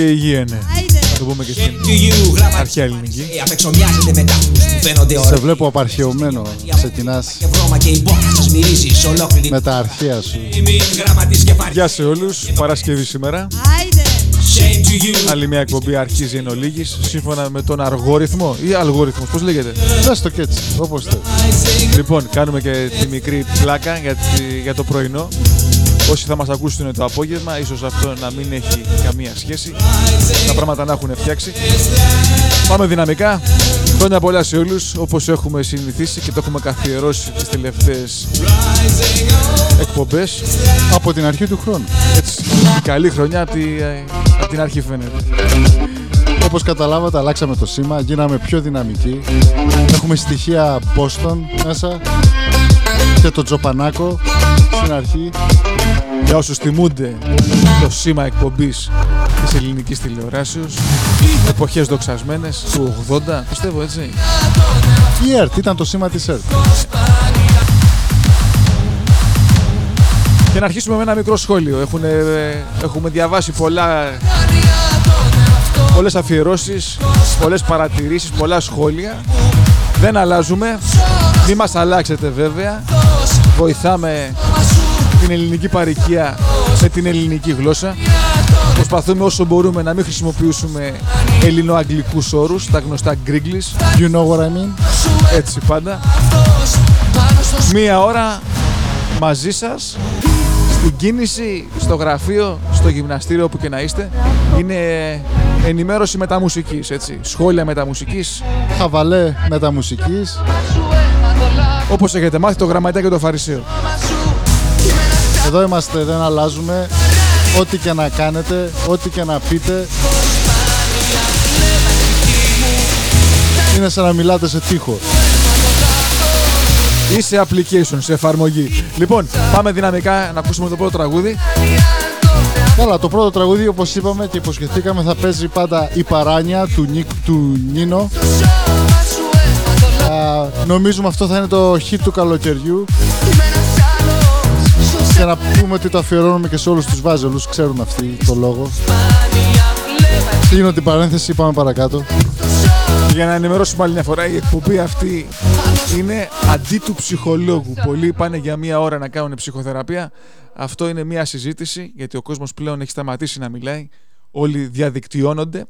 και υγιένε. Άιντε Να το πούμε και στην Shame to you, γραμματείς αρχαία ελληνική. και απεξομοιάζετε με τάφους που φαίνονται Σε ωραία βλέπω απαρχαιωμένο. Ξεκινάς Και βρώμα και η μπόχα σας μυρίζεις ολόκληρη με τα αρχαία σου. Μην γραμματείς και φαρισαίοι Γεια σε όλους. Παρασκευή σήμερα. Άιντε Shame to you Άλλη μια εκπομπή αρχίζει εν ολίγης, σύμφωνα με τον αργόριθμο ή αλγόριθμος, πώς λέγεται; Δες το και έτσι, όπως θες. Λοιπόν, κάνουμε και τη μικρή πλάκα για, τη- για το πρωινό. Όσοι θα μας ακούσουν το απόγευμα, ίσως αυτό να μην έχει καμία σχέση. Τα πράγματα να έχουν φτιάξει. Πάμε δυναμικά. Χρόνια πολλά σε όλους, όπως έχουμε συνηθίσει και το έχουμε καθιερώσει τις τελευταίες εκπομπές. Από την αρχή του χρόνου. Έτσι, καλή χρονιά από, τη, απ' την αρχή φαίνεται. Όπως καταλάβατε, αλλάξαμε το σήμα, γίναμε πιο δυναμικοί. Έχουμε στοιχεία Boston μέσα και το Τζοπανάκο στην αρχή. Για όσους θυμούνται το σήμα εκπομπής της ελληνικής τηλεοράσεως, εποχές δοξασμένες του 80, πιστεύω έτσι. Η ΕΡΤ ήταν το σήμα της ΕΡΤ. Και να αρχίσουμε με ένα μικρό σχόλιο. Έχουν, ε, έχουμε διαβάσει πολλά, πολλές αφιερώσεις, πολλές παρατηρήσεις, πολλά σχόλια. Δεν αλλάζουμε. Μη μας αλλάξετε βέβαια. Βοηθάμε την ελληνική παροικία με την ελληνική γλώσσα. Προσπαθούμε όσο μπορούμε να μην χρησιμοποιήσουμε ελληνοαγγλικούς όρους, τα γνωστά Griglish, You know what I mean? έτσι πάντα. Μία ώρα μαζί σας, στην κίνηση, στο γραφείο, στο γυμναστήριο, όπου και να είστε. Είναι ενημέρωση μεταμουσικής, έτσι. Σχόλια μεταμουσικής. Χαβαλέ μεταμουσικής. Όπως έχετε μάθει το γραμματέα και το φαρισαίο. Εδώ είμαστε, δεν αλλάζουμε. Ό,τι και να κάνετε, ό,τι και να πείτε. Είναι σαν να μιλάτε σε τείχο. Ή σε application, σε εφαρμογή. Λοιπόν, πάμε δυναμικά να ακούσουμε το πρώτο τραγούδι. Καλά, το πρώτο τραγούδι, όπως είπαμε και υποσχεθήκαμε, θα παίζει πάντα η παράνια του, Νίκ, του Νίνο. Α, νομίζουμε αυτό θα είναι το hit του καλοκαιριού. Και να πούμε ότι το αφιερώνουμε και σε όλους τους βάζελους, ξέρουν αυτοί το λόγο. Κλείνω την παρένθεση, πάμε παρακάτω. Για να ενημερώσουμε άλλη μια φορά, η εκπομπή αυτή είναι αντί του ψυχολόγου. Πολλοί πάνε για μία ώρα να κάνουν ψυχοθεραπεία. Αυτό είναι μία συζήτηση, γιατί ο κόσμος πλέον έχει σταματήσει να μιλάει. Όλοι διαδικτυώνονται.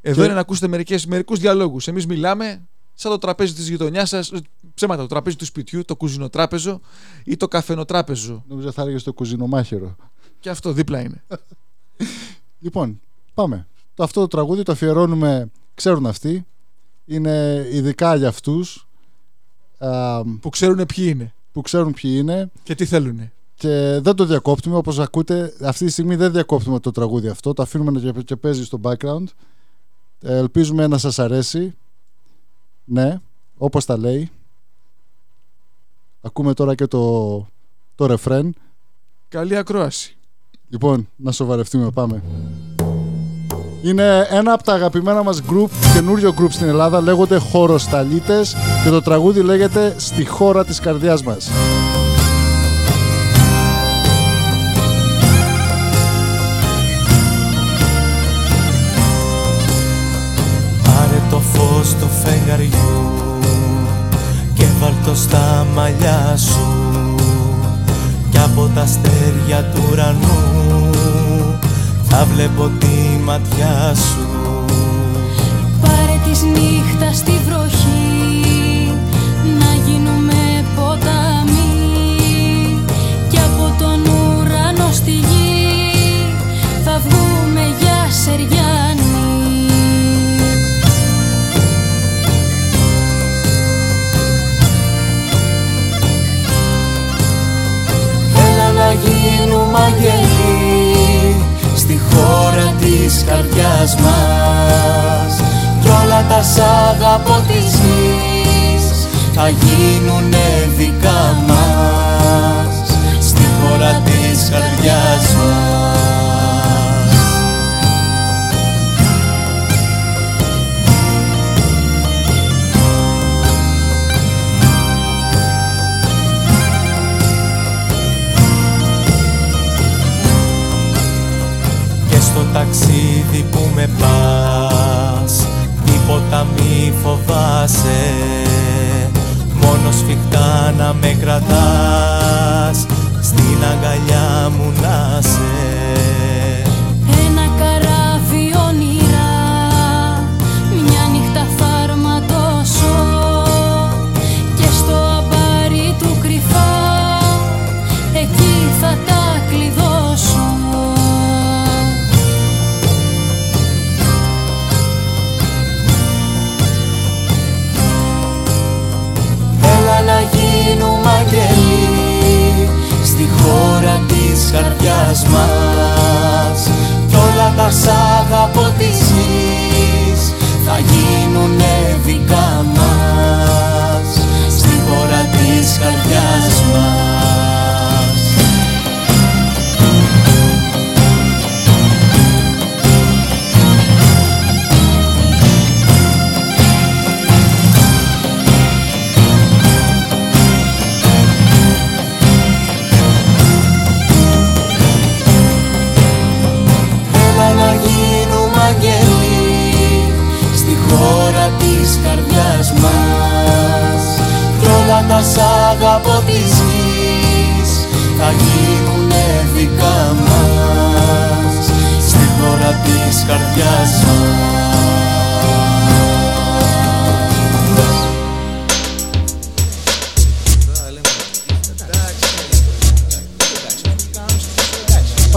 Εδώ Και- είναι να ακούσετε μερικές, μερικούς διαλόγους. Εμείς μιλάμε σαν το τραπέζι της γειτονιάς σας, ψέματα, το τραπέζι του σπιτιού, το κουζινοτράπεζο ή το καφενοτράπεζο. Νομίζω θα έλεγες στο κουζινομάχαιρο. Και αυτό δίπλα είναι. Λοιπόν, πάμε. Το αυτό το τραγούδι το αφιερώνουμε, ξέρουν αυτοί. Είναι ειδικά για αυτούς α, Που ξέρουν ποιοι είναι που ξέρουν ποιοι είναι και τι θέλουν. και δεν το διακόπτουμε όπως ακούτε. Αυτή τη στιγμή δεν διακόπτουμε το τραγούδι αυτό, το αφήνουμε να και- και παίζει στο background. Ε, Ελπίζουμε να σας αρέσει. Ναι, όπως τα λέει. Ακούμε τώρα και το, το ρεφρέν. Καλή ακρόαση. Λοιπόν, να σοβαρευτούμε, πάμε. Είναι ένα από τα αγαπημένα μας group, καινούριο group στην Ελλάδα, λέγονται Χωροσταλίτες και το τραγούδι λέγεται «Στη χώρα της καρδιάς μας». και βάλτο στα μαλλιά σου και από τα αστέρια του ουρανού θα βλέπω τη ματιά σου. Πάρε τη νύχτας στη βροχή να γίνουμε ποταμί κι από τον ουρανό στη γη θα βγούμε για σεριά. γίνουμε αγγελοί στη χώρα της καρδιάς μας. Κι όλα τα σάγα από της θα γίνουνε δικά μας. Στη χώρα της καρδιάς μας. Τίποτα μη φοβάσαι. Μόνο σφιχτά να με κρατάς. Στην αγκαλιά μου να σε καρδιάς μας. Κι όλα τα σ' αγαπώ της γης Θα γίνουνε δικά μας. Στη χώρα της καρδιάς μας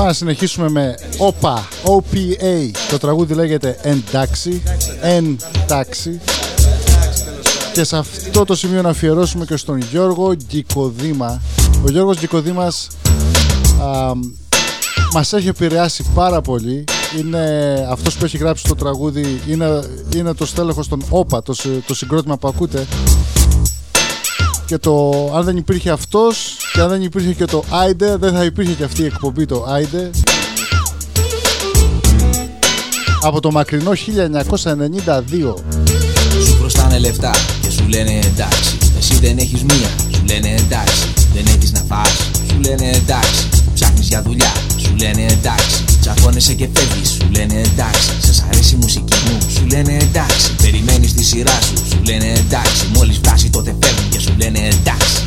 να συνεχίσουμε με OPA, OPA. Το τραγούδι λέγεται Εντάξει, Εντάξει. Και σε αυτό το σημείο να αφιερώσουμε και στον Γιώργο Γκικοδήμα. Ο Γιώργος Γκικοδήμας α, μας έχει επηρεάσει πάρα πολύ. Είναι αυτός που έχει γράψει το τραγούδι, είναι, είναι το στέλεχος των OPA, το, συ- το συγκρότημα που ακούτε. Και το, αν δεν υπήρχε αυτός και αν δεν υπήρχε και το Άιντε, δεν θα υπήρχε και αυτή η εκπομπή το Άιντε. Από το μακρινό 1992. Σου χρωστάνε λεφτά και σου λένε εντάξει. Εσύ δεν έχεις μία, σου λένε εντάξει. Δεν έχεις να φας, σου λένε εντάξει. Ψάχνεις για δουλειά, σου λένε εντάξει. Τσακώνεσαι και φεύγεις, σου λένε εντάξει. Σε αρέσει η μουσική μου, σου λένε εντάξει. Περιμένεις τη σειρά σου, σου λένε εντάξει. Μόλις φτάσει τότε φεύγουν και σου λένε εντάξει.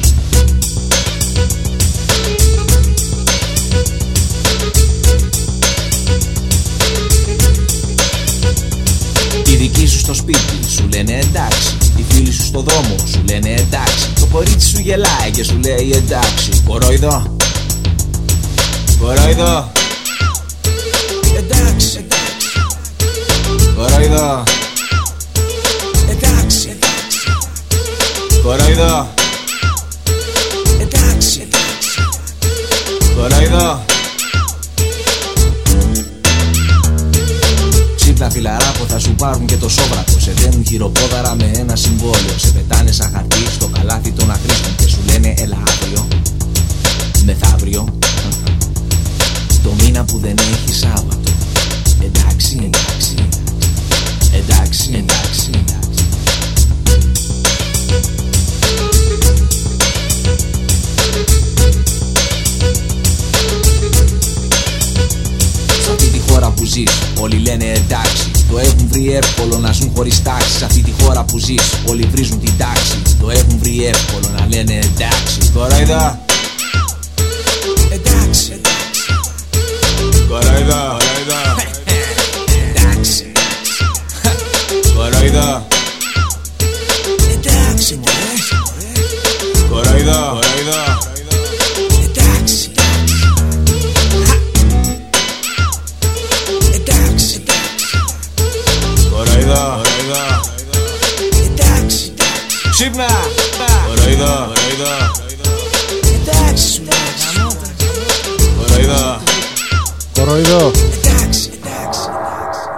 Οι δικοί σου στο σπίτι σου λένε εντάξει. Οι φίλοι σου στο δρόμο σου λένε εντάξει. Το κορίτσι σου γελάει και σου λέει εντάξει. Κορόιδο. Κορόιδο.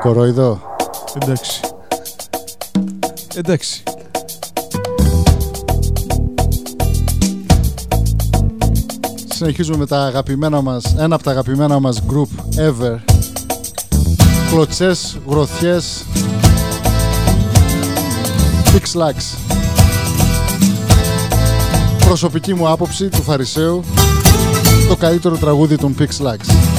Κοροϊδό. Εντάξει. Εντάξει. Συνεχίζουμε με τα αγαπημένα μας, ένα από τα αγαπημένα μας group ever. Κλωτσές, γροθιές, Six Lacks. Προσωπική μου άποψη του Φαρισαίου, το καλύτερο τραγούδι των Pix Lacks.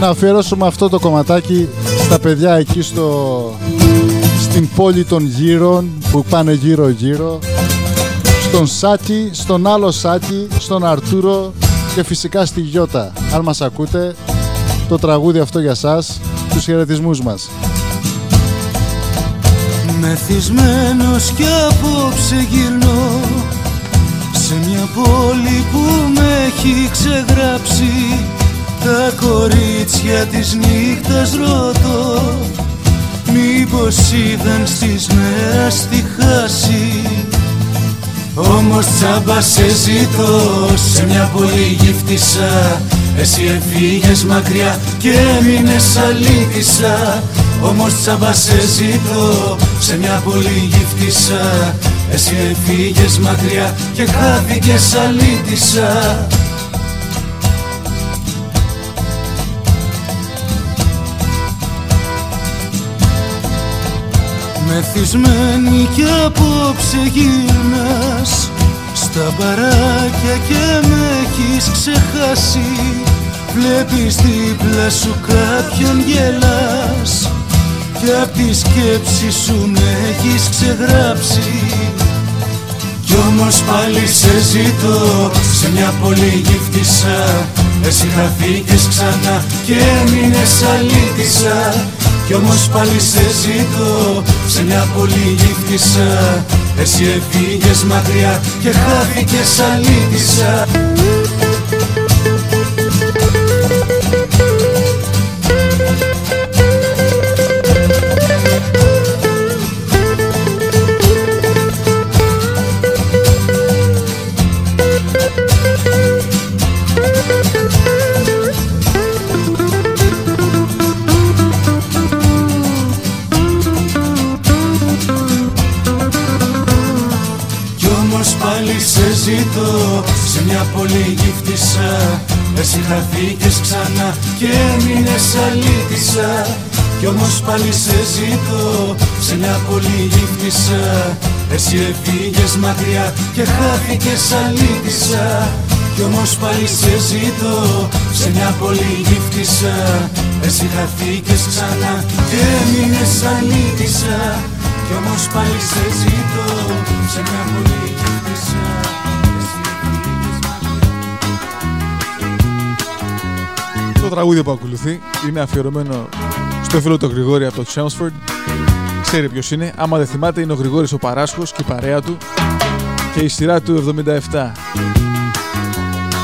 Να αφιερώσουμε αυτό το κομματάκι στα παιδιά εκεί στο, στην πόλη των γύρων που πάνε γύρω γύρω στον Σάκη, στον άλλο Σάκη, στον Αρτούρο και φυσικά στη Γιώτα. Αν μας ακούτε, το τραγούδι αυτό για σας, τους χαιρετισμούς μας. Μεθυσμένος κι απόψε γυρνώ σε μια πόλη που με έχει ξεγράψει τα κορίτσια της νύχτας ρωτώ Μήπως είδαν στις μέρες τη χάση. Όμως τσάμπα σε ζητώ σε μια πολύ γύφτησα Εσύ εφήγες μακριά και έμεινες αλήτησα. Όμως τσάμπα σε ζητώ σε μια πολύ γύφτησα Εσύ εφήγες μακριά και χάθηκες αλήτησα Μεθυσμένη κι απόψε γυρνάς. Στα μπαράκια και με έχεις ξεχάσει. Βλέπεις δίπλα σου κάποιον γελάς. Κι απ' τη σκέψη σου με έχεις ξεγράψει. Κι όμως πάλι σε ζητώ σε μια πολύ γύφτησα Εσύ χαθήκες ξανά και έμεινες αλήτησα κι όμως πάλι σε ζητώ σε μια πολύ γύφτησα Εσύ έφυγες μακριά και χάθηκες αλήτησα μια πολύ γύφτησα Εσύ χαθήκες ξανά και έμεινες αλήτησα. Κι όμως πάλι σε ζητώ σε μια πολύ γύφτησα Εσύ έφυγες μακριά και χάθηκες αλήτησα. Κι όμως πάλι σε ζητώ σε μια πολύ γύφτησα Εσύ χαθήκες ξανά και έμεινες αλήτησα. Κι όμως πάλι σε ζητώ σε μια πολύ γύφτησα Το τραγούδι που ακολουθεί είναι αφιερωμένο στο φίλο του Γρηγόρη από το Chelmsford. Ξέρει ποιος είναι. Άμα δεν θυμάται, είναι ο Γρηγόρης ο Παράσχος και η παρέα του και η σειρά του 77.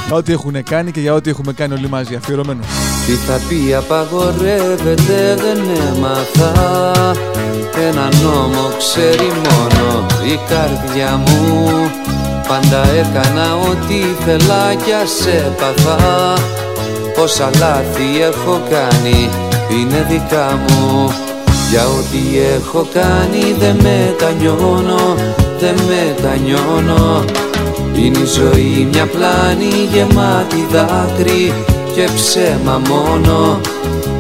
Για ό,τι έχουν κάνει και για ό,τι έχουμε κάνει όλοι μαζί. Αφιερωμένο. Τι θα πει απαγορεύεται δεν έμαθα Ένα νόμο ξέρει μόνο η καρδιά μου Πάντα έκανα ό,τι θέλα κι ας έπαθα Όσα λάθη έχω κάνει είναι δικά μου. Για ό,τι έχω κάνει δεν μετανιώνω, δεν μετανιώνω. Είναι η ζωή μια πλάνη γεμάτη δάκρυ και ψέμα μόνο.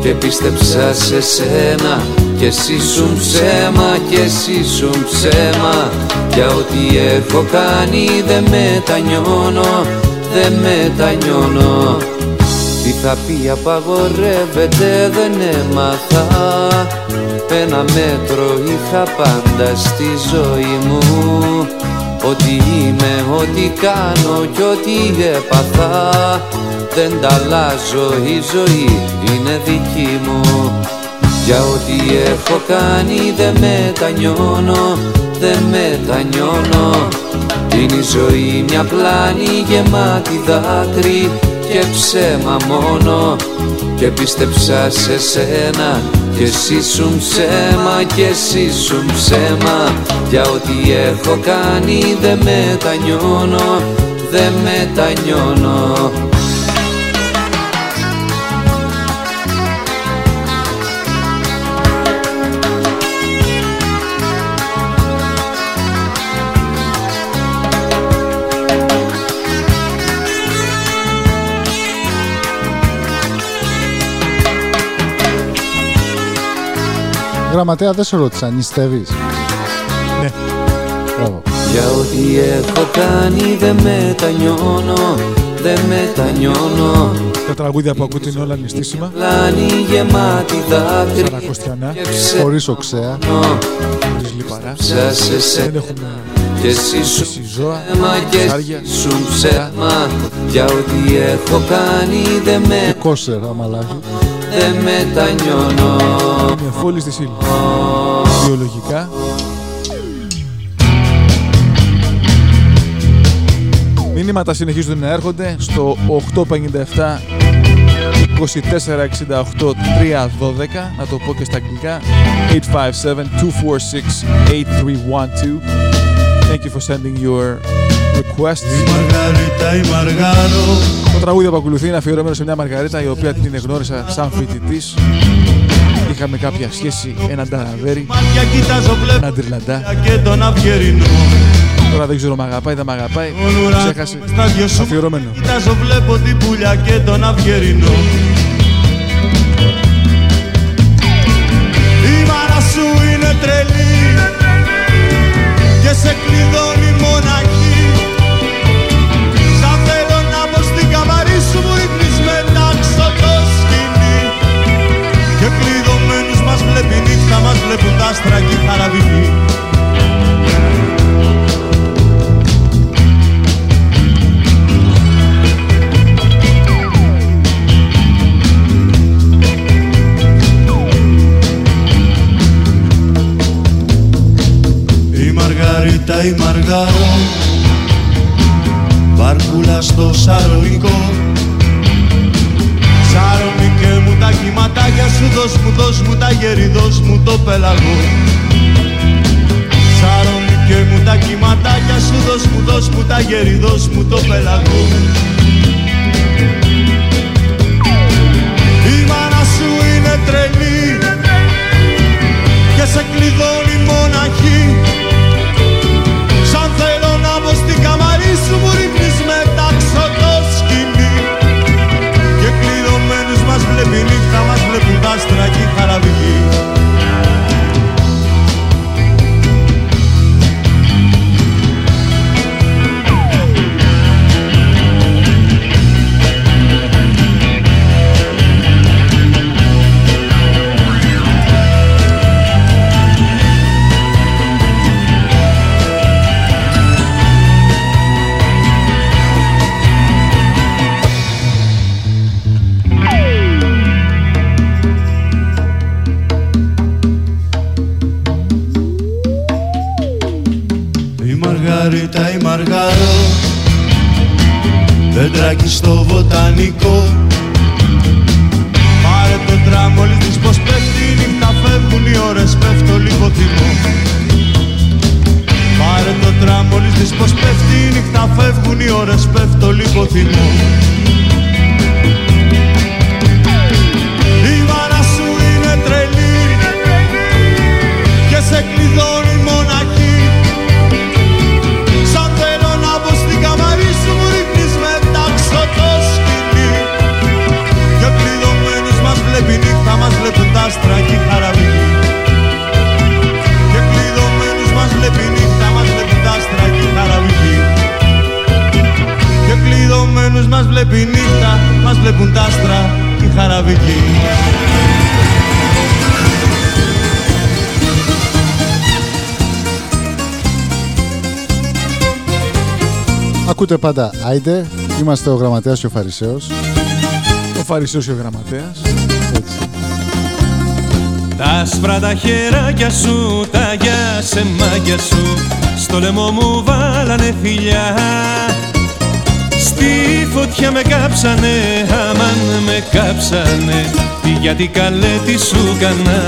Και πίστεψα σε σένα και εσύ σου ψέμα και εσύ σου ψέμα. Για ό,τι έχω κάνει δεν μετανιώνω, δεν μετανιώνω τι θα πει απαγορεύεται δεν έμαθα. Ένα μέτρο είχα πάντα στη ζωή μου. Ό,τι είμαι, ό,τι κάνω κι ό,τι έπαθα. Δεν τα αλλάζω, η ζωή είναι δική μου. Για ό,τι έχω κάνει δεν μετανιώνω, δεν μετανιώνω. Είναι η ζωή μια πλάνη γεμάτη δάκρυ και ψέμα μόνο κι και πίστεψα σε σένα και εσύ σου ψέμα και εσύ σου ψέμα. Για ό,τι έχω κάνει δεν μετανιώνω, δεν μετανιώνω Γραμματέα, δεν σε ρώτησα, νηστεύεις; Ναι. Μπράβο. Για ό,τι έχω κάνει δεν μετανιώνω, δεν μετανιώνω Τα τραγούδια που ακούτε είναι όλα νηστίσιμα. Πλάνη γεμάτη δάκρυ Σαρακοστιανά, και ψέμα Χωρίς οξέα. χωρίς λιπαρά. σε σένα Δεν έχουμε και εσύ σου εσύ ζώα, ψέμα και ψάρια. εσύ σου ψέμα Για ό,τι έχω κάνει δεν Και με, κόσερ, αμαλάχη. Δεν μετανιώνω Είναι φόλη στη ύλη. Βιολογικά. Μηνύματα συνεχίζουν να έρχονται στο 857 2468 312 να το πω και στα αγγλικά 857-246-8312 Thank you for sending your requests Η Μαργαρίτα, η Μαργάρο Το τραγούδι που ακολουθεί είναι αφιερωμένο σε μια Μαργαρίτα η οποία την γνώρισα σαν φοιτητής. Είχαμε κάποια σχέση, έναν ταραβέρι, Μάτια κοιτάζω βλέπω έναν τυρλαντά. και τον αυγερινό Τώρα δεν ξέρω, μ' αγαπάει, δεν μ' αγαπάει. Τον ουρανό Ξέχασε. στα δυο σου Αφιερωμένο. Κοιτάζω βλέπω την πουλιά και τον αυγερινό Η μάνα σου είναι τρελή Και σε κλειδώνει μοναχή. Σαν θέλω να πω στην καμαρί σου μου ρίχνεις μετάξω το σκηνή. Και κλειδωμένους μας βλέπει νύχτα μας βλέπουν τα άστρα και η χαραβική Μαργαρίτα η Μαργάρο Βάρκουλα στο σαρονικό. Σαρονικέ μου τα κυματάκια σου Δώσ' μου, δώσ' μου τα γέρι, δώσ' μου το πελαγό. Σαρονικέ μου τα κυματάκια σου Δώσ' μου, δώσ' μου τα γέρι, δώσ' μου το πελαγό. Η μάνα σου είναι τρελή και σε κλειδώνει μοναχή βλέπουν τα άστρα και η χαραβική Ακούτε πάντα Άιντε. Είμαστε ο Γραμματέας και ο Φαρισαίος. Ο Φαρισαίος και ο Γραμματέας. Έτσι. Τα άσπρα τα χεράκια σου, τα γεια σε μάγια σου Στο λαιμό μου βάλανε φιλιά Στη φωτιά με κάψανε, αμάν με κάψανε Γιατί καλέ τι σου κανά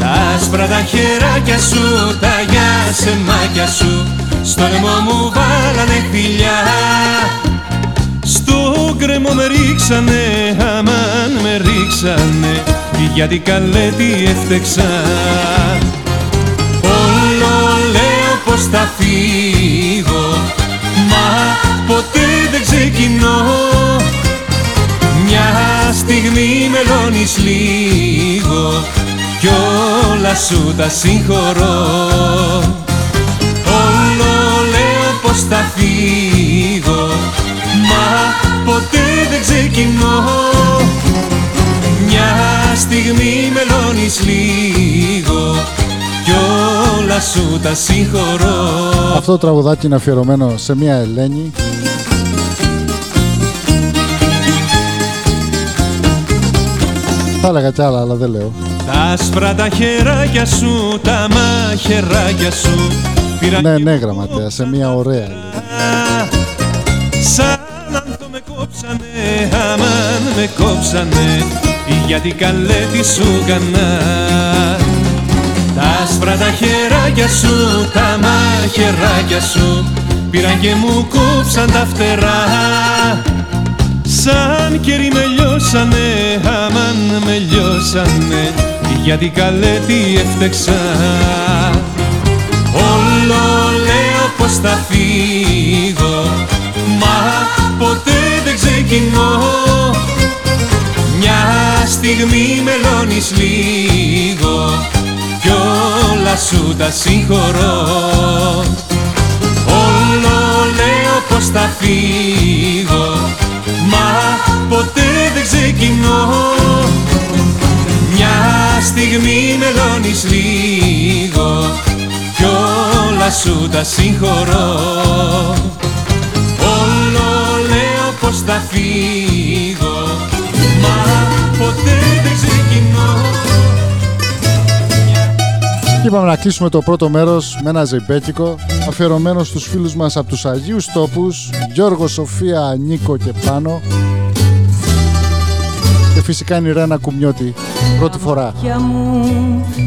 Τα άσπρα τα χεράκια σου, τα γιασεμάκια σου Στο λαιμό μου βάλανε φιλιά. Στο γκρεμό με ρίξανε, αμάν με ρίξανε Γιατί καλέ τι έφτεξα. Όλο λέω πως θα φύγω Μα ποτέ δεν ξεκινώ. Μια στιγμή μελώνεις λίγο Κι όλα σου τα συγχωρώ. Όλο λέω πως θα φύγω Μα ποτέ δεν ξεκινώ. Μια στιγμή μελώνεις λίγο Κι όλα σου τα συγχωρώ. Αυτό το τραγουδάκι είναι αφιερωμένο σε μια Ελένη. Θα έλεγα κι άλλα, αλλά δεν λέω. Τα άσπρα τα χεράκια σου, τα μαχαιράκια σου πήραν Ναι, και ναι, μου γραμματέα, σε μια ωραία. λέει. Σαν άνθο με κόψανε, αμάν με κόψανε Γιατί καλέ τι σου κανά Τα άσπρα τα χεράκια σου, τα μαχαιράκια σου Πήραν και μου κόψαν τα φτερά Σαν κερί με λιώσανε, αμάν με λιώσανε Γιατί καλέ τι έφτεξα. Όλο λέω πως θα φύγω Μα ποτέ δεν ξεκινώ. Μια στιγμή μελώνεις λίγο Κι όλα σου τα συγχωρώ. Όλο λέω πως θα φύγω Μα ποτέ δεν ξεκινώ. Μια στιγμή μελώνεις λίγο Κι όλα σου τα συγχωρώ. Όλο λέω πως θα φύγω Μα ποτέ δεν ξεκινώ. Και είπαμε να κλείσουμε το πρώτο μέρος με ένα ζεϊμπέκικο αφιερωμένο στους φίλους μας από τους Αγίους Τόπους Γιώργο, Σοφία, Νίκο και Πάνο. και φυσικά είναι η Ρένα Κουμιώτη πρώτη φορά. μάτια μου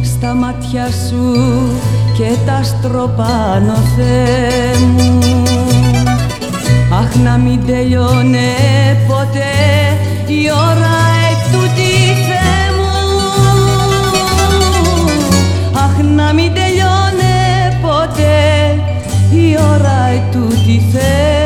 στα μάτια σου και τα στροπάνω Θεέ μου Αχ να μην τελειώνε ποτέ η ώρα ετούτη Θεέ μου Αχ να μην τελειώνε ποτέ η ώρα ετούτη Θεέ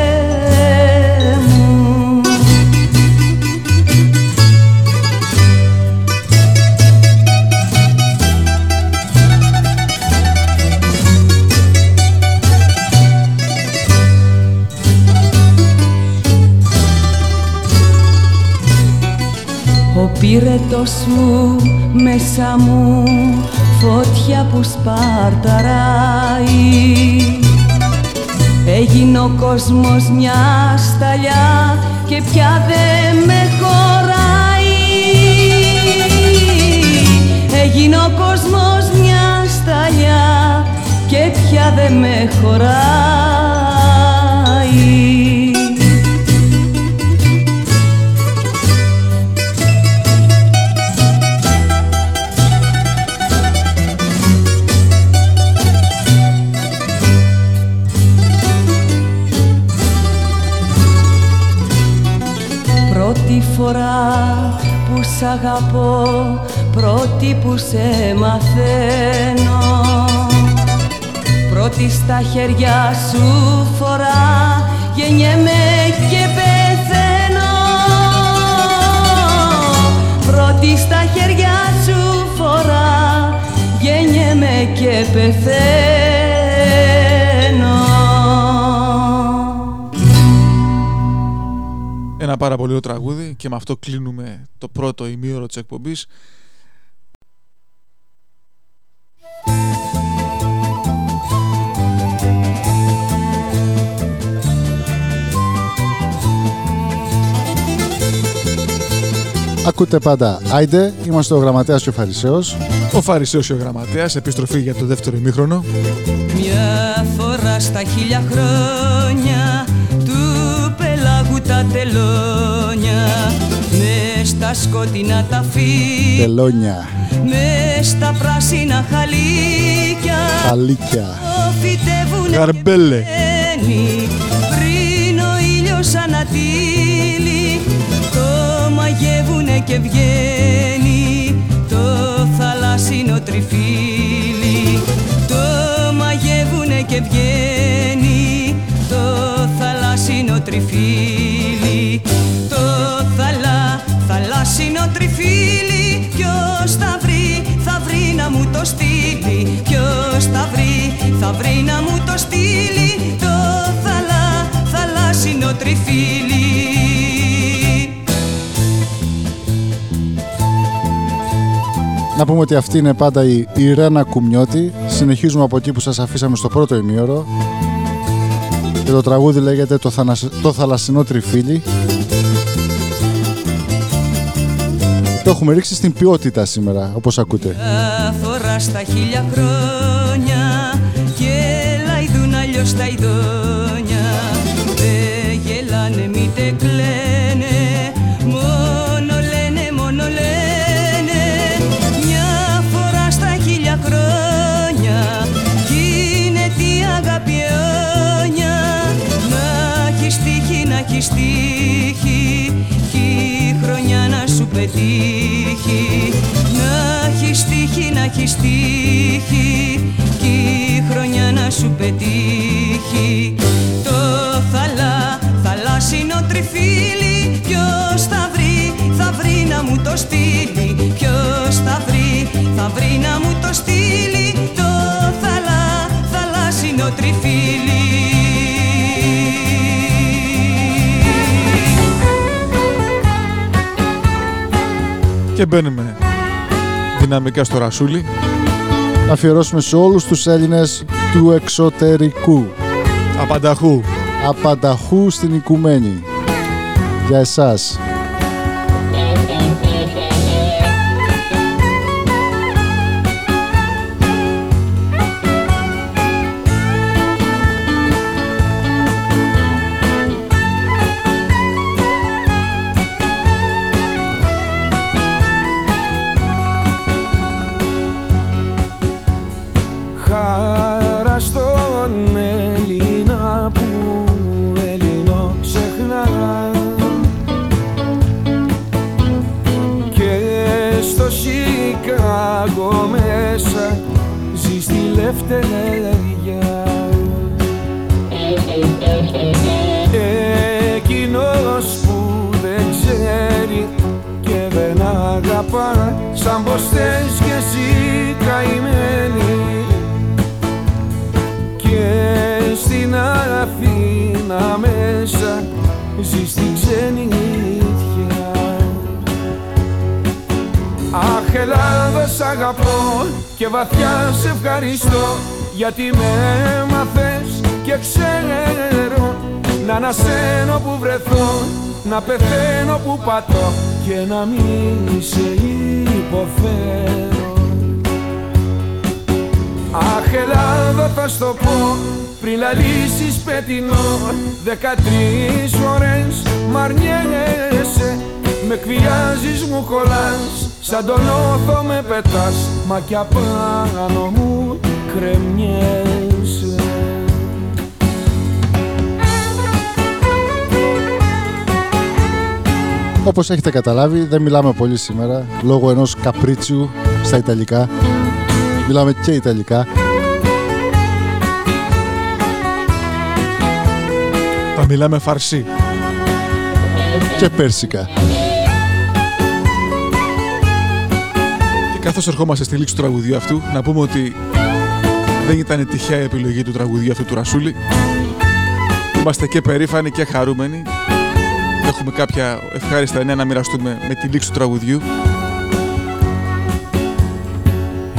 πύρετος μου μέσα μου φωτιά που σπαρταράει. Έγινε ο κόσμος μια σταλιά και πια δεν με χωράει. Έγινε ο κόσμος μια σταλιά και πια δεν με χωράει σ' αγαπώ, πρώτη που σε μαθαίνω. Πρώτη στα χέρια σου φορά, γεννιέμαι και τραγούδι και με αυτό κλείνουμε το πρώτο ημίωρο της εκπομπής. Ακούτε πάντα Άιντε, είμαστε ο Γραμματέας και ο Φαρισαίος. Ο Φαρισαίος και ο Γραμματέας, επιστροφή για το δεύτερο ημίχρονο. Μια φορά στα χίλια χρόνια του στα τελώνια μες στα σκοτεινά τα φύλλα Τελώνια, μες στα πράσινα χαλίκια. Αλίκια. φυτεύουνε Γαρμπέλε. και βγαίνει πριν ο ήλιος ανατύλει το μαγεύουνε και βγαίνει το θαλάσσινο τριφύλι. Το μαγεύουνε και βγαίνει το θαλάσσινο τριφύλι το στείλει ποιος θα βρει, θα βρει να μου το στείλει το θαλά, θαλάσσινο τριφύλι Να πούμε ότι αυτή είναι πάντα η, η Ρένα Κουμιώτη. Συνεχίζουμε από εκεί που σας αφήσαμε στο πρώτο ημίωρο. Και το τραγούδι λέγεται το, θανασ- το θαλασσινό τριφύλι. Το έχουμε ρίξει στην ποιότητα σήμερα, όπως ακούτε. Φορά στα χίλια χρόνια και λαϊδούν αλλιώς τα ειδόνια. Δεν γελάνε μήτε κλαίνε μόνο λένε, μόνο λένε. Μια φορά στα χίλια χρόνια γίνεται η αγάπη αιώνια. Να έχεις τύχη, να έχεις τύχη κι η χρονιά να σου πετύχει τύχη, να έχεις τύχη κι η χρονιά να σου πετύχει. Το θαλά, θαλάσσινο τριφύλι ποιος θα βρει, θα βρει να μου το στείλει. Ποιος θα βρει, θα βρει να μου το στείλει. Το θαλά, θαλάσσινο τριφύλι. Και μπαίνουμε δυναμικά στο ρασούλι. Να αφιερώσουμε σε όλους τους Έλληνες του εξωτερικού. Απανταχού. Απανταχού στην οικουμένη. Για εσάς. Δεκατρεις φορές μ' αρνιέσαι Με εκβιάζεις μου κολλάς Σαν τον όθο με πετάς Μα κι απάνω μου κρεμιέσαι Όπως έχετε καταλάβει δεν μιλάμε πολύ σήμερα λόγω ενός καπρίτσιου στα Ιταλικά. Μιλάμε και Ιταλικά. Θα μιλάμε φαρσί. και Πέρσικα. Και καθώς ερχόμαστε στη λήξη του τραγουδιού αυτού, να πούμε ότι δεν ήταν τυχαία η επιλογή του τραγουδιού αυτού του Ρασούλη. Είμαστε και περήφανοι και χαρούμενοι. Έχουμε κάποια ευχάριστα νέα να μοιραστούμε με τη λήξη του τραγουδιού.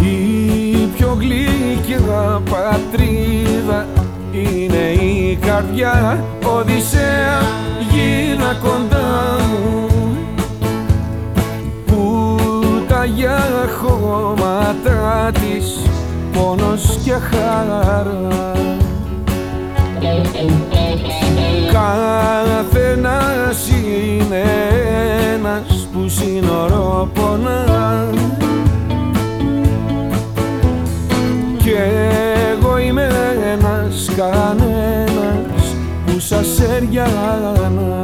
Η πιο γλυκιά πατρίδα είναι η καρδιά Οδυσσέα γίνα κοντά μου. Που τα για χώματα της πόνος και χαρά Καθένας είναι ένας που σύνορο πονά. Κι εγώ είμαι ένας κανένας που σας έριανα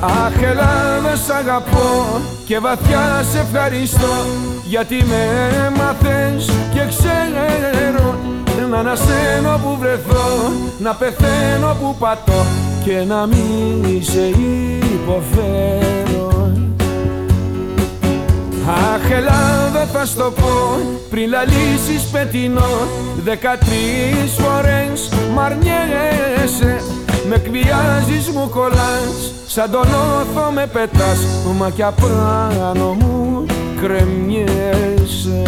Αχ Ελλάδα σ' αγαπώ και βαθιά σε ευχαριστώ γιατί με έμαθες και ξέρω να ανασένω που βρεθώ, να πεθαίνω που πατώ και να μην σε υποφέρω Ελλάδα θα στο πω. Πριν λαλήσεις πετεινό Δεκατρεις φορές μ' αρνιέσαι Με εκβιάζεις μου κολλάς Σαν τον όθο με πετάς. Μα κι απάνω μου κρεμιέσαι.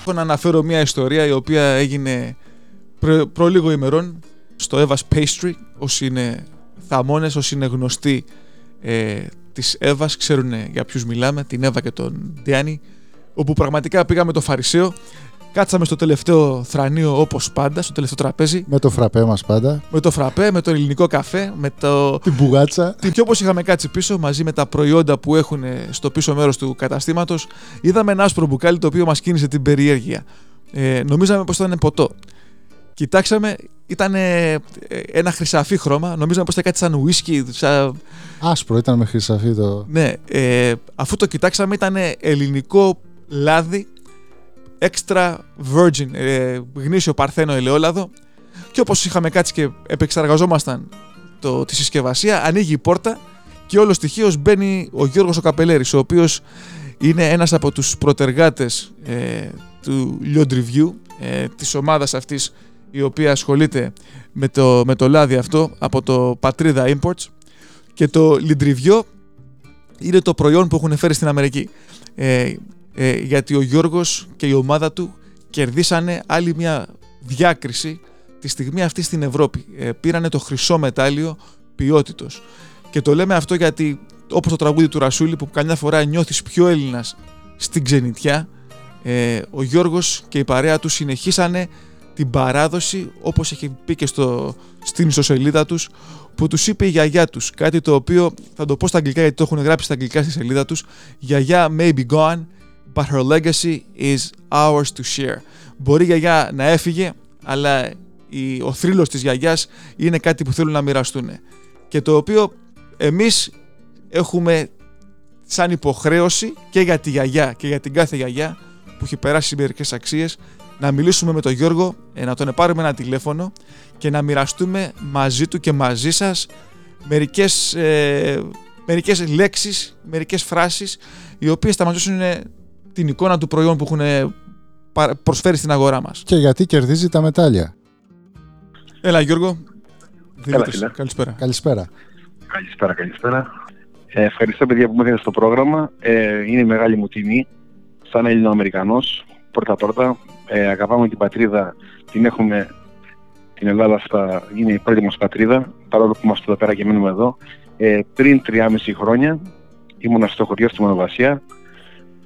Έχω να αναφέρω μια ιστορία η οποία έγινε προ, προ λίγο ημερών στο Eva's Pastry. Όσοι είναι θαμώνες, όσοι είναι γνωστοί ε, της Εύας, ξέρουν για ποιους μιλάμε, την Εύα και τον Ντιάννη, όπου πραγματικά πήγαμε το Φαρισαίο, κάτσαμε στο τελευταίο θρανείο όπως πάντα, στο τελευταίο τραπέζι, Με το φραπέ μας πάντα. με το φραπέ, με το ελληνικό καφέ, με το... Την μπουγάτσα. Την και όπως είχαμε κάτσει πίσω, μαζί με τα προϊόντα που έχουν στο πίσω μέρος του καταστήματος, είδαμε ένα άσπρο μπουκάλι το οποίο μας κίνησε την περιέργεια. Ε, νομίζαμε πως ήταν ποτό. Κοιτάξαμε, ήταν ένα χρυσαφί χρώμα. Νομίζαμε πως ήταν κάτι σαν ουίσκι, σαν Άσπρο ήταν με χρυσαφί το. ναι, ε, αφού το κοιτάξαμε ήταν ελληνικό λάδι extra virgin, ε, γνήσιο παρθένο ελαιόλαδο και όπως είχαμε κάτσει και επεξεργαζόμασταν το, τη συσκευασία ανοίγει η πόρτα και όλος στοιχείως μπαίνει ο Γιώργος ο Καπελέρης ο οποίος είναι ένας από τους προτεργάτες ε, του Lyon Review ε, της ομάδας αυτής η οποία ασχολείται με το, με το λάδι αυτό από το Πατρίδα Imports και το Λιντριβιό είναι το προϊόν που έχουν φέρει στην Αμερική. Ε, ε, γιατί ο Γιώργος και η ομάδα του κερδίσανε άλλη μια διάκριση τη στιγμή αυτή στην Ευρώπη. Ε, πήρανε το χρυσό μετάλλιο ποιότητος. Και το λέμε αυτό γιατί όπως το τραγούδι του Ρασούλη που καμιά φορά νιώθεις πιο Έλληνας στην ξενιτιά ε, ο Γιώργος και η παρέα του συνεχίσανε την παράδοση όπως έχει πει και στο, στην ισοσελίδα τους που τους είπε η γιαγιά τους. Κάτι το οποίο θα το πω στα αγγλικά γιατί το έχουν γράψει στα αγγλικά στη σελίδα τους. Γιαγιά may be gone but her legacy is ours to share μπορεί η γιαγιά να έφυγε αλλά η, ο θρύλος της γιαγιάς είναι κάτι που θέλουν να μοιραστούν. Και το οποίο εμείς έχουμε σαν υποχρέωση και για τη γιαγιά και για την κάθε γιαγιά που έχει περάσει μερικές αξίες, να μιλήσουμε με τον Γιώργο, ε, να τον πάρουμε ένα τηλέφωνο και να μοιραστούμε μαζί του και μαζί σας μερικές, ε, μερικές λέξεις, μερικές φράσεις οι οποίες θα μας δώσουν ε, την εικόνα του προϊόν που έχουν ε, πα- προσφέρει στην αγορά μας. Και γιατί κερδίζει τα μετάλλια. Έλα Γιώργο. Δημήτρης, φίλε. Καλησπέρα. Καλησπέρα. Καλησπέρα, καλησπέρα. Ε, ευχαριστώ παιδιά που με είχατε στο πρόγραμμα. Ε, είναι μεγάλη μου τιμή. Σαν Ελληνοαμερικανός, πρώτα-πρώτα, ε, αγαπάμε την πατρίδα, την έχουμε την Ελλάδα αυτά, είναι η πρώτη μας πατρίδα, παρόλο που είμαστε εδώ πέρα και μένουμε εδώ. Ε, πριν 3,5 χρόνια ήμουνα στο χωριό στη Μονοβασία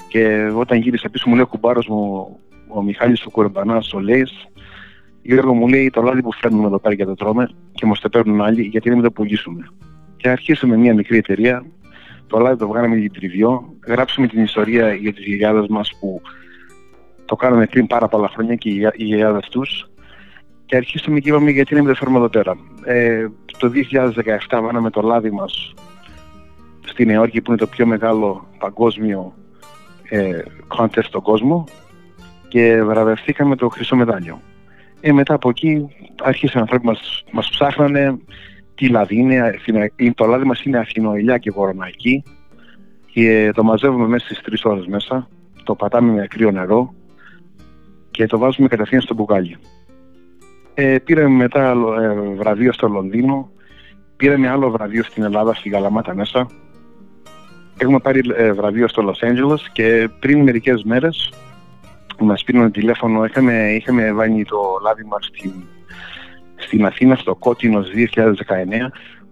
και όταν γύρισα πίσω μου λέει ο κουμπάρος μου, ο Μιχάλης ο Κουρμπανάς, ο Λέης, Γιώργο μου λέει το λάδι που φέρνουμε εδώ πέρα και το τρώμε και μας το παίρνουν άλλοι γιατί δεν το πουλήσουμε. Και αρχίσαμε μια μικρή εταιρεία, το λάδι το βγάλαμε για τριβιό, γράψαμε την ιστορία για τις γιαγιάδες μας που το κάναμε πριν πάρα πολλά χρόνια και οι για- οι γιαγιάδες τους. Και αρχίσαμε και είπαμε γιατί να μην το φέρουμε εδώ πέρα. Ε, το 2017 βάλαμε το λάδι μας στη Νέα Υόρκη που είναι το πιο μεγάλο παγκόσμιο ε, contest στον κόσμο. Και βραβευτήκαμε το χρυσό μετάλλιο. Ε, μετά από εκεί άρχισαν οι άνθρωποι μας, μας ψάχνανε τι λάδι είναι, Αθηνα- το λάδι μας είναι Αθηνοηλιά και Βοροναϊκή και το μαζεύουμε μέσα στις τρεις ώρες μέσα, το πατάμε με κρύο νερό και το βάζουμε κατευθείαν στο μπουκάλι. Ε, πήραμε μετά ε, βραβείο στο Λονδίνο, πήραμε άλλο βραβείο στην Ελλάδα, στην Καλαμάτα μέσα. Έχουμε πάρει ε, βραβείο στο Los Angeles και πριν μερικές μέρες μας πήραν τηλέφωνο, είχαμε, είχαμε βάλει το λάδι μας στην, στην Αθήνα στο Κότινος 2019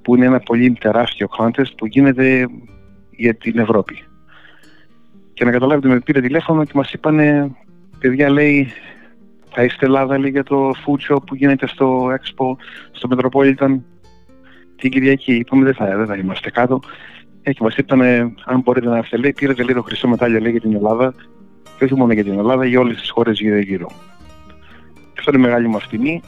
που είναι ένα πολύ τεράστιο contest που γίνεται για την Ευρώπη. Και να καταλάβετε με πήρε τηλέφωνο και μας είπανε παιδιά λέει, θα είστε Ελλάδα λέει, για το food show που γίνεται στο Expo, στο Metropolitan την Κυριακή. Είπαμε δεν θα, δεν θα είμαστε κάτω. Ε, και μας είπαν, αν μπορείτε να έρθετε, λέει, πήρατε λίγο χρυσό μετάλλιο λέει, για την Ελλάδα και όχι μόνο για την Ελλάδα, για όλες τις χώρες γύρω-γύρω. Αυτό είναι η μεγάλη μας τιμή.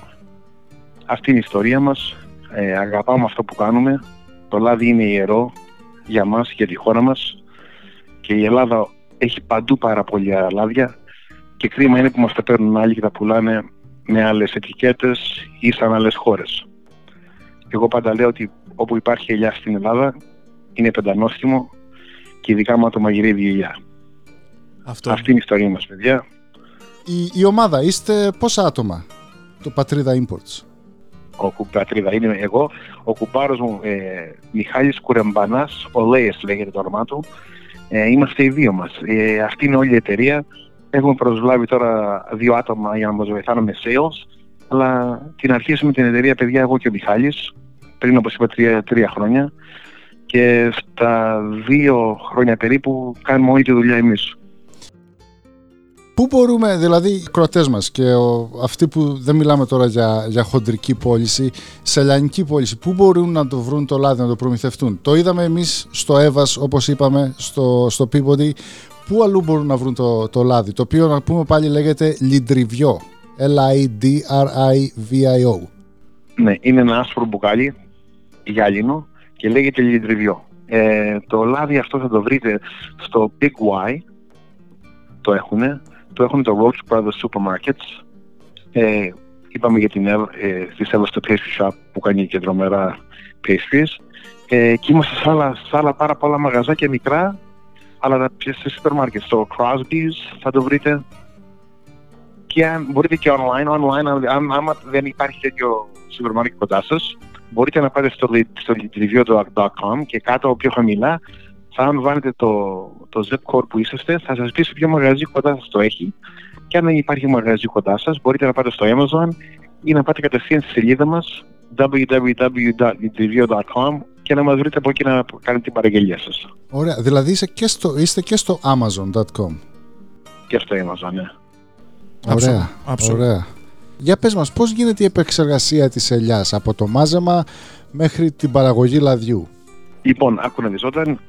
Αυτή είναι η ιστορία μας. Ε, αγαπάμε αυτό που κάνουμε. Το λάδι είναι ιερό για μας, για τη χώρα μας. Και η Ελλάδα έχει παντού πάρα πολλά λάδια. Και κρίμα είναι που μας τα παίρνουν άλλοι και τα πουλάνε με άλλες ετικέτες ή σαν άλλες χώρες. Και εγώ πάντα λέω ότι όπου υπάρχει ελιά στην Ελλάδα είναι πεντανόστιμο και ειδικά με το μαγειρεύει η ελιά. Αυτό. Αυτή είναι η ιστορία μας παιδιά. Η, η ομάδα, είστε πόσα άτομα, το Πατρίδα Imports; ο κου- πατρίδα είναι εγώ, ο κουμπάρος μου ε, Μιχάλης Κουρεμπανάς, ο Λέες λέγεται το όνομά του, ε, είμαστε οι δύο μας. Ε, αυτή είναι όλη η εταιρεία. Έχουμε προσλάβει τώρα δύο άτομα για να μας βοηθάνε με sales, αλλά την αρχίσουμε την εταιρεία παιδιά εγώ και ο Μιχάλης, πριν όπως είπα τρία, τρία χρόνια και στα δύο χρόνια περίπου κάνουμε όλη τη δουλειά εμείς. Πού μπορούμε, δηλαδή οι κροατές μας και ο, αυτοί που δεν μιλάμε τώρα για, για χοντρική πώληση, σε λιανική πώληση, πού μπορούν να το βρουν το λάδι, να το προμηθευτούν; Το είδαμε εμείς στο Εύας, όπως είπαμε, στο, στο Peabody. Πού αλλού μπορούν να βρουν το, το λάδι, το οποίο να πούμε πάλι λέγεται λιντριβιό. L-I-D-R-I-V-I-O. Ναι, είναι ένα άσπρο μπουκάλι, γυάλινο και λέγεται λιντριβιό. Ε, το λάδι αυτό θα το βρείτε στο Big Y, το έχουνε, το έχουν το Roach Brothers Supermarkets. Ε, είπαμε για την Εύα, ε, της Εύας στο pastry shop που κάνει και δρομερά pastries. Ε, και είμαστε σε άλλα, σε άλλα πάρα πολλά μαγαζάκια μικρά, αλλά τα και σε σούπερ μάρκετ. Στο Crosby's θα το βρείτε. Και αν μπορείτε και online, online αν, αν, άμα δεν υπάρχει τέτοιο σούπερ μάρκετ κοντά σας, μπορείτε να πάτε στο, li- στο litrivio.com και κάτω πιο χαμηλά θα αν βάλετε το, το zip code που είσαστε θα σας πεις σε ποιο μαγαζί κοντά σας το έχει και αν δεν υπάρχει μαγαζί κοντά σας μπορείτε να πάτε στο Amazon ή να πάτε κατευθείαν στη σελίδα μας www.litrivio.com και να μας βρείτε από εκεί να κάνετε την παραγγελία σας. Ωραία, δηλαδή είστε και στο, είστε και στο amazon.com. Και στο Amazon, ναι. Ωραία, άψογο. ωραία. Για πες μας, πώς γίνεται η επεξεργασία της ελιάς από το μάζεμα μέχρι την παραγωγή λαδιού; Λοιπόν, άκου να δεις, όταν,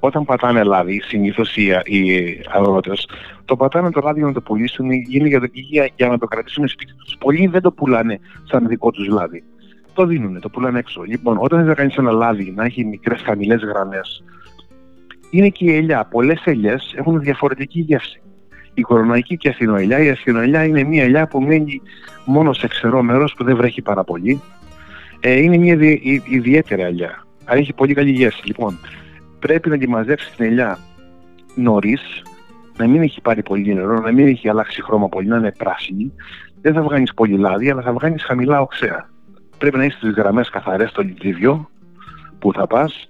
όταν πατάνε λάδι, συνήθως οι, οι αγρότες, το πατάνε το λάδι για να το πουλήσουν ή γίνει για, για, για να το κρατήσουν σπίτι τους. Πολλοί δεν το πουλάνε σαν δικό τους λάδι. Το δίνουν, το πουλάνε έξω. Λοιπόν, όταν θες να κάνεις ένα λάδι να έχει μικρές χαμηλές γραμμές, είναι και η ελιά. Πολλές ελιές έχουν διαφορετική γεύση. Η κοροναϊκή και η ασθινοελιά. Η ασθινοελιά είναι μια ελιά που μένει μόνο σε ξερό μέρος που δεν βρέχει πάρα πολύ. Ε, είναι μια δι- ι- ιδιαίτερη ελιά. Άρα έχει πολύ καλή γεύση. Λοιπόν, πρέπει να τη μαζέψεις την ελιά νωρίς, να μην έχει πάρει πολύ νερό, να μην έχει αλλάξει χρώμα πολύ, να είναι πράσινη. Δεν θα βγάλεις πολύ λάδι, αλλά θα βγάλεις χαμηλά οξέα. Πρέπει να έχεις τις γραμμές καθαρές στο λιτρίβιο που θα πας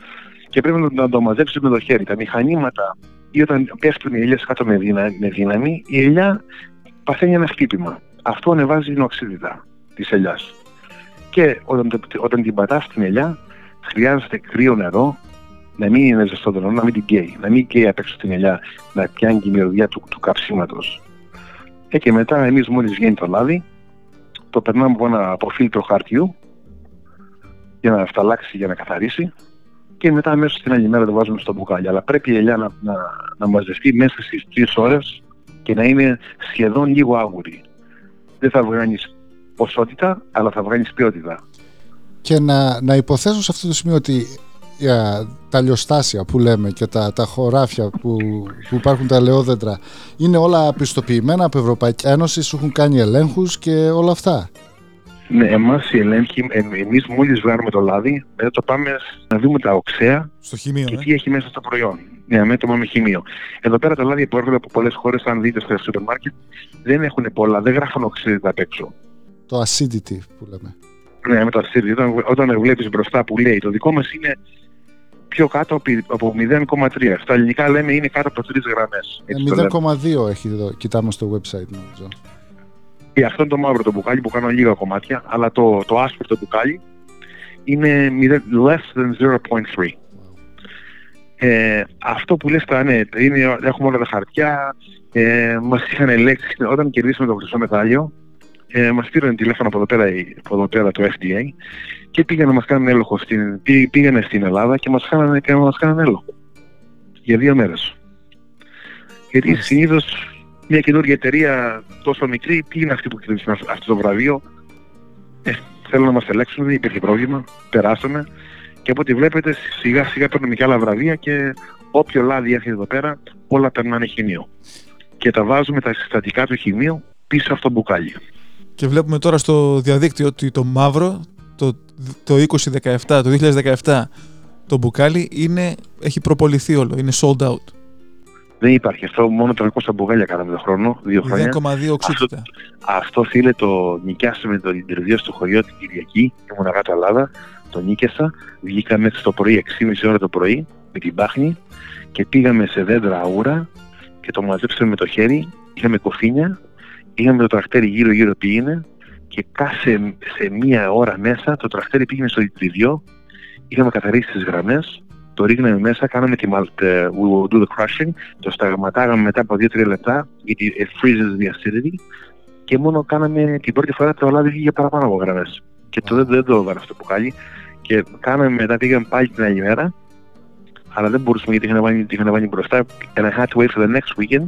και πρέπει να, να το μαζέψεις με το χέρι. Τα μηχανήματα ή όταν πέφτουν οι ελιές κάτω με, δύνα, με δύναμη, η ελιά παθαίνει ένα χτύπημα. Αυτό ανεβάζει την οξύτητα της ελιάς. Και όταν, το- όταν την πατάς στην ελιά, χρειάζεται κρύο νερό, να μην είναι ζεστό το νερό, να μην την καίει. Να μην καίει απ' έξω την ελιά, να πιάνει τη μυρωδιά του, του καψίματος. Ε, και μετά εμείς μόλις βγαίνει το λάδι, το περνάμε από ένα από φίλτρο χαρτιού για να φταλάξει, για να καθαρίσει και μετά αμέσως την άλλη μέρα το βάζουμε στο μπουκάλι. Αλλά πρέπει η ελιά να, να, να μαζευτεί μέσα στις 3 ώρες και να είναι σχεδόν λίγο άγουρη. Δεν θα βγάλεις ποσότητα, αλλά θα βγάλεις ποιότητα. Και να, να υποθέσω σε αυτό το σημείο ότι για τα λιοστάσια που λέμε και τα, τα χωράφια που, που υπάρχουν τα ελαιόδεντρα είναι όλα πιστοποιημένα από Ευρωπαϊκή Ένωση, σου έχουν κάνει ελέγχους και όλα αυτά. Ναι, εμάς οι ελέγχοι, ε, εμείς μόλις βγάλουμε το λάδι, μετά το πάμε να δούμε τα οξέα Στο χημείο, και ε. τι έχει μέσα στο προϊόν. Ναι, με το πάμε χημείο. Εδώ πέρα τα λάδια που έρχονται από πολλές χώρες, αν δείτε στα σούπερ μάρκετ, δεν έχουν πολλά, δεν γράφουν οξύδια απ' έξω. Το acidity που λέμε. Ναι, με το αστήρι. Όταν, όταν βλέπεις μπροστά που λέει, το δικό μας είναι πιο κάτω από- από 0,3. Στα ελληνικά λέμε είναι κάτω από 3 γραμμές. Ε, Έτσι το λέμε. 0,2 έχει εδώ, κοιτάμε στο website νομίζω. Και αυτό είναι το μαύρο το μπουκάλι που κάνω λίγα κομμάτια, αλλά το, το άσπρο το μπουκάλι είναι 0 less than 0.3. Ε, αυτό που λες τώρα, ναι, είναι, έχουμε όλα τα χαρτιά, Ε, μας είχαν ελέγξει, όταν κερδίσαμε το χρυσό μετάλλιο, ε, μας πήραν τηλέφωνο από εδώ πέρα, η- από εδώ πέρα το FDA και πήγαν να μας κάνουν έλεγχο στην, πή- πήγανε στην Ελλάδα και μας κάνανε, και μας κάνανε έλεγχο για δύο μέρες. Γιατί συνήθως μια καινούργια εταιρεία τόσο μικρή, ποιοι είναι αυτοί που κερδίσαν αυτό αυτό το βραβείο, ε, θέλουν να μας ελέγξουν, δεν υπήρχε πρόβλημα, περάσαμε και από ό,τι βλέπετε σιγά σιγά παίρνουμε και άλλα βραβεία και όποιο λάδι έρχεται εδώ πέρα όλα περνάνε χημείο. Και τα βάζουμε τα συστατικά του χημείου πίσω από το μπουκάλι. Και βλέπουμε τώρα στο διαδίκτυο ότι το μαύρο, το, το 2017, το 2017, το μπουκάλι είναι, έχει προποληθεί όλο, είναι sold out. Δεν υπάρχει αυτό, μόνο 300 μπουκάλια κάναμε το χρόνο, δύο χρόνια. 0,2 οξύτητα. Αυτό φίλε το νοικιάσαμε το interview στο χωριό την Κυριακή, ήμουν κάτω Ελλάδα, το νίκιασα, βγήκαμε στο πρωί, 6.30 ώρα το πρωί, με την πάχνη. Και πήγαμε σε δέντρα αούρα και το μαζέψαμε με το χέρι, είχαμε κοφίνια, είχαμε το τρακτέρι γύρω γύρω πήγαινε και κάθε σε μία ώρα μέσα το τρακτέρι πήγαινε στο τριβιό, είχαμε καθαρίσει τις γραμμές, το ρίχναμε μέσα, κάναμε τη μαλ- ε, we will do the crushing, το σταγματάγαμε μετά από 2-3 λεπτά γιατί it freezes the acidity και μόνο κάναμε την πρώτη φορά το λάδι βγήκε παραπάνω από γραμμές. Και το δεν, δεν το έβαλα αυτό που κάνει. Και κάναμε μετά, πήγαμε πάλι την άλλη μέρα, αλλά δεν μπορούσαμε γιατί είχαν βάλει, είχαν βάλει μπροστά. And I had to wait for the next weekend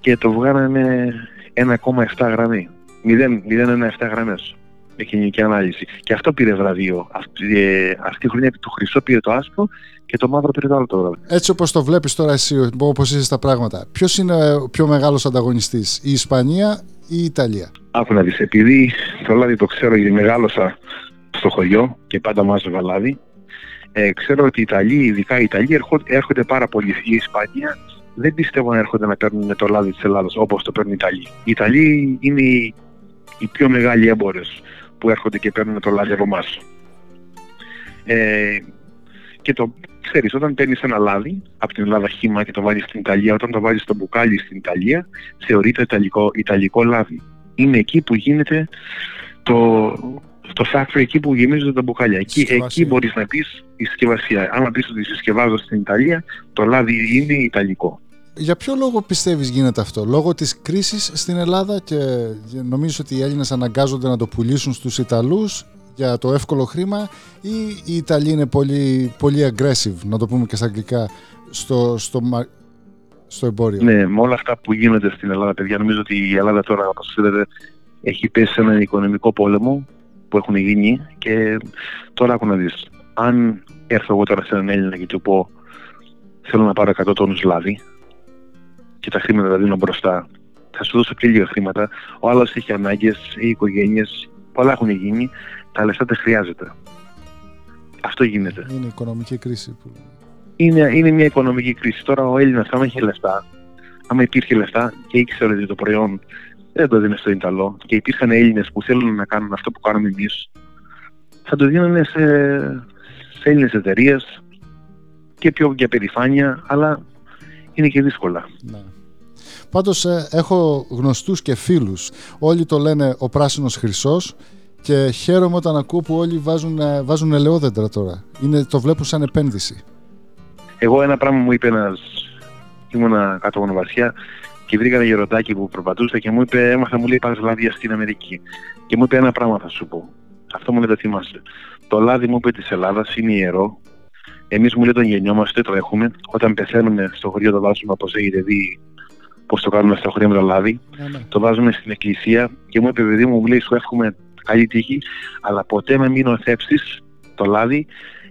και το βγάλαμε 1,7 γραμμή. 0,17 γραμμές με κοινωνική ανάλυση. Και αυτό πήρε βραβείο. Αυτή, ε, αυτή η χρονιά το χρυσό πήρε το άσπρο και το μαύρο πήρε το άλλο το βραβείο. Έτσι όπως το βλέπεις τώρα εσύ, όπως είσαι στα πράγματα, ποιος είναι ο πιο μεγάλος ανταγωνιστής, η Ισπανία ή η Ιταλία; Άκου να δεις, επειδή το λάδι το ξέρω γιατί μεγάλωσα στο χωριό και πάντα μάζευα λάδι, ε, ξέρω ότι οι Ιταλοί, ειδικά οι Ιταλοί, ερχό- έρχονται πάρα πολύ. Η Ισπανία δεν πιστεύω να έρχονται να παίρνουν το λάδι της Ελλάδας όπως το παίρνουν οι Ιταλοί. Οι Ιταλοί είναι οι, οι πιο μεγάλοι έμπορες που έρχονται και παίρνουν το λάδι από εμάς. Ε, και το ξέρεις, όταν παίρνεις ένα λάδι από την Ελλάδα χήμα και το βάλεις στην Ιταλία, όταν το βάλεις στο μπουκάλι στην Ιταλία, θεωρείται ιταλικό, ιταλικό λάδι. Είναι εκεί που γίνεται το, το factory, εκεί που γεμίζονται τα μπουκάλια. Εκεί, Συσκευασία. εκεί μπορείς να πεις η συσκευασία. Άμα πεις ότι συσκευάζω στην Ιταλία, το λάδι είναι ιταλικό. Για ποιο λόγο πιστεύεις γίνεται αυτό, λόγω της κρίσης στην Ελλάδα και νομίζεις ότι οι Έλληνες αναγκάζονται να το πουλήσουν στους Ιταλούς για το εύκολο χρήμα ή οι Ιταλοί είναι πολύ, πολύ aggressive, να το πούμε και στα αγγλικά, στο, στο, μα- στο εμπόριο; Ναι, με όλα αυτά που γίνονται στην Ελλάδα, παιδιά, νομίζω ότι η Ελλάδα τώρα, όπως ξέρετε, έχει πέσει σε έναν οικονομικό πόλεμο που έχουν γίνει και τώρα άκου να δεις. Αν έρθω εγώ τώρα σε έναν Έλληνα και του πω θέλω να πάρω 100 τόνους λάδι και τα χρήματα τα δίνω μπροστά, θα σου δώσω πιο λίγα χρήματα. Ο άλλος έχει ανάγκες, οι οικογένειες, πολλά έχουν γίνει, τα λεφτά δεν χρειάζεται. Αυτό γίνεται. Είναι η οικονομική κρίση που λέμε. είναι, είναι μια οικονομική κρίση. Τώρα ο Έλληνας, άμα είχε λεφτά, άμα υπήρχε λεφτά και ήξερε ότι το προϊόν δεν το δίνει στο Ιταλό και υπήρχαν Έλληνες που θέλουν να κάνουν αυτό που κάνουμε εμείς, θα το δίνανε σε, σε Έλληνες εταιρείες και πιο για περηφάνεια, αλλά είναι και δύσκολα. Ναι. Πάντως ε, έχω γνωστούς και φίλους. Όλοι το λένε ο πράσινος χρυσός και χαίρομαι όταν ακούω που όλοι βάζουν, ε, βάζουν ελαιόδεντρα τώρα. Είναι, το βλέπουν σαν επένδυση. Εγώ ένα πράγμα μου είπε ένας. ήμουνα κάτω από βασιά και βρήκα ένα γεροντάκι που προπατούσε και μου είπε, έμαθα μου λέει πάρεις λάδια στην Αμερική. Και μου είπε ένα πράγμα θα σου πω. Αυτό μου λέει το θυμάσαι. Το λάδι μου είπε της Ελλάδας είναι ιερό. Εμείς μου λέει τον γεννιόμαστε, το έχουμε. Όταν πεθαίνουμε στο χωριό το βάζουμε όπως έχετε δει πώς το κάνουμε στο χωριό με το λάδι. Ναι, ναι. Το βάζουμε στην εκκλησία και μου είπε παιδί μου, μου λέει σου εύχομαι καλή τύχη, αλλά ποτέ με μην οθέψεις το λάδι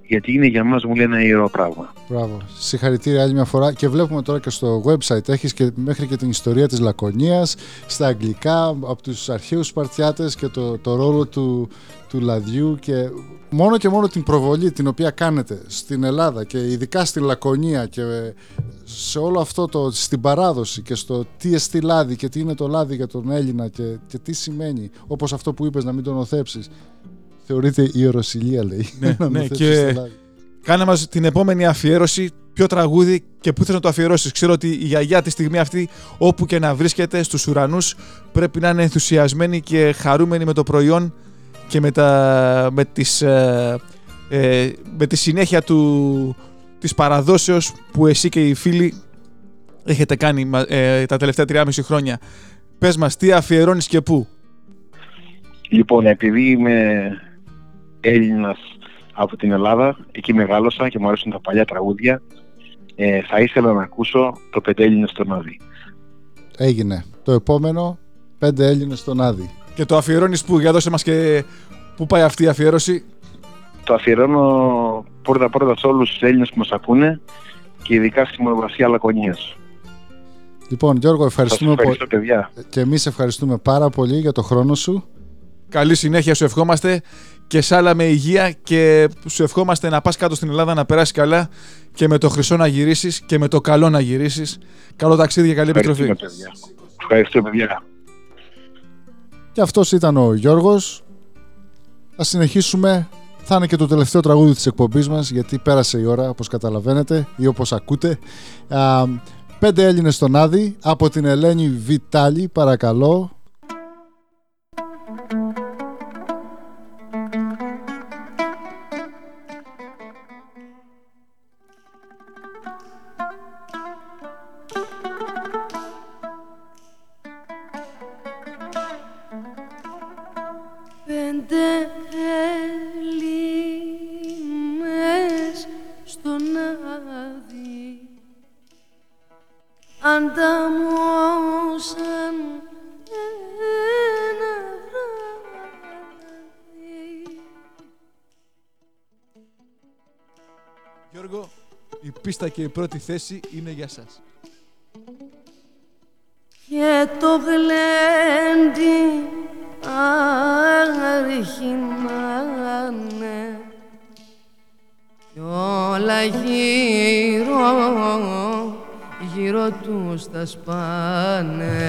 γιατί είναι για μας μου λέει ένα ιερό πράγμα. Μπράβο. Συγχαρητήρια άλλη μια φορά. Και βλέπουμε τώρα και στο website έχεις και μέχρι και την ιστορία της Λακωνίας στα αγγλικά από τους αρχαίους Σπαρτιάτες και το, το ρόλο του, του λαδιού και μόνο και μόνο την προβολή την οποία κάνετε στην Ελλάδα και ειδικά στη Λακωνία και σε όλο αυτό το στην παράδοση και στο τι εστί λάδι και τι είναι το λάδι για τον Έλληνα και, και τι σημαίνει όπως αυτό που είπες να μην τον οθέψεις θεωρείται ιεροσιλία λέει Ναι, να ναι, οθέψεις και- το λάδι. Κάνε μας την επόμενη αφιέρωση, ποιο τραγούδι και πού θες να το αφιερώσεις. Ξέρω ότι η γιαγιά τη στιγμή αυτή, όπου και να βρίσκεται στους ουρανούς, πρέπει να είναι ενθουσιασμένη και χαρούμενη με το προϊόν και με, τα, με, τις, ε, ε, με τη συνέχεια του, της παραδόσεως που εσύ και οι φίλοι έχετε κάνει μα- ε, τα τελευταία 3,5 χρόνια. Πες μας τι αφιερώνεις και πού; Λοιπόν, επειδή είμαι Έλληνας από την Ελλάδα, εκεί μεγάλωσα και μου αρέσουν τα παλιά τραγούδια, ε, θα ήθελα να ακούσω το «Πεντέλληνες στον Άδη». Έγινε. Το επόμενο, πέντε Έλληνες στον Άδη. Και το αφιερώνεις πού, για δώσε μας και πού πάει αυτή η αφιέρωση. Το αφιερώνω πρώτα πρώτα σε όλους τους Έλληνες που μας ακούνε και ειδικά στη μονογραφία Λακωνίας. Λοιπόν, Γιώργο, Σας ευχαριστούμε πολύ. ευχαριστώ παιδιά. Και εμείς ευχαριστούμε πάρα πολύ για το χρόνο σου. Καλή συνέχεια σου ευχόμαστε και σ' άλλα με υγεία και σου ευχόμαστε να πας κάτω στην Ελλάδα να περάσεις καλά και με το χρυσό να γυρίσεις και με το καλό να γυρίσεις. Καλό ταξίδι και καλή επιστροφή. Ευχαριστούμε παιδιά. Ευχαριστώ παιδιά. Και αυτός ήταν ο Γιώργος. Θα συνεχίσουμε. Θα είναι και το τελευταίο τραγούδι της εκπομπής μας γιατί πέρασε η ώρα όπως καταλαβαίνετε ή όπως ακούτε. Α, πέντε Έλληνες στον Άδη από την Ελένη Βιτάλη παρακαλώ. Ανταμώσαν ένα βράδυ Γιώργο, η πίστα και η πρώτη θέση είναι για σας. και το γλέντι αρχινάνε κι όλα γύρω γύρω τους τα σπάνε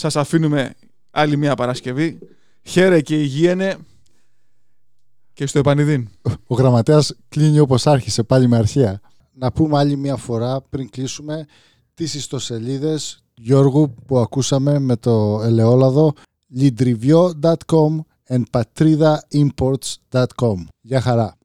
Σας αφήνουμε άλλη μια Παρασκευή. Χαίρε και υγιένε και στο επανειδήν. Ο γραμματέας κλείνει όπως άρχισε πάλι με αρχαία. Να πούμε άλλη μια φορά πριν κλείσουμε τις ιστοσελίδες Γιώργου που ακούσαμε με το ελαιόλαδο lidrivio.com and patridaimports.com. Γεια χαρά.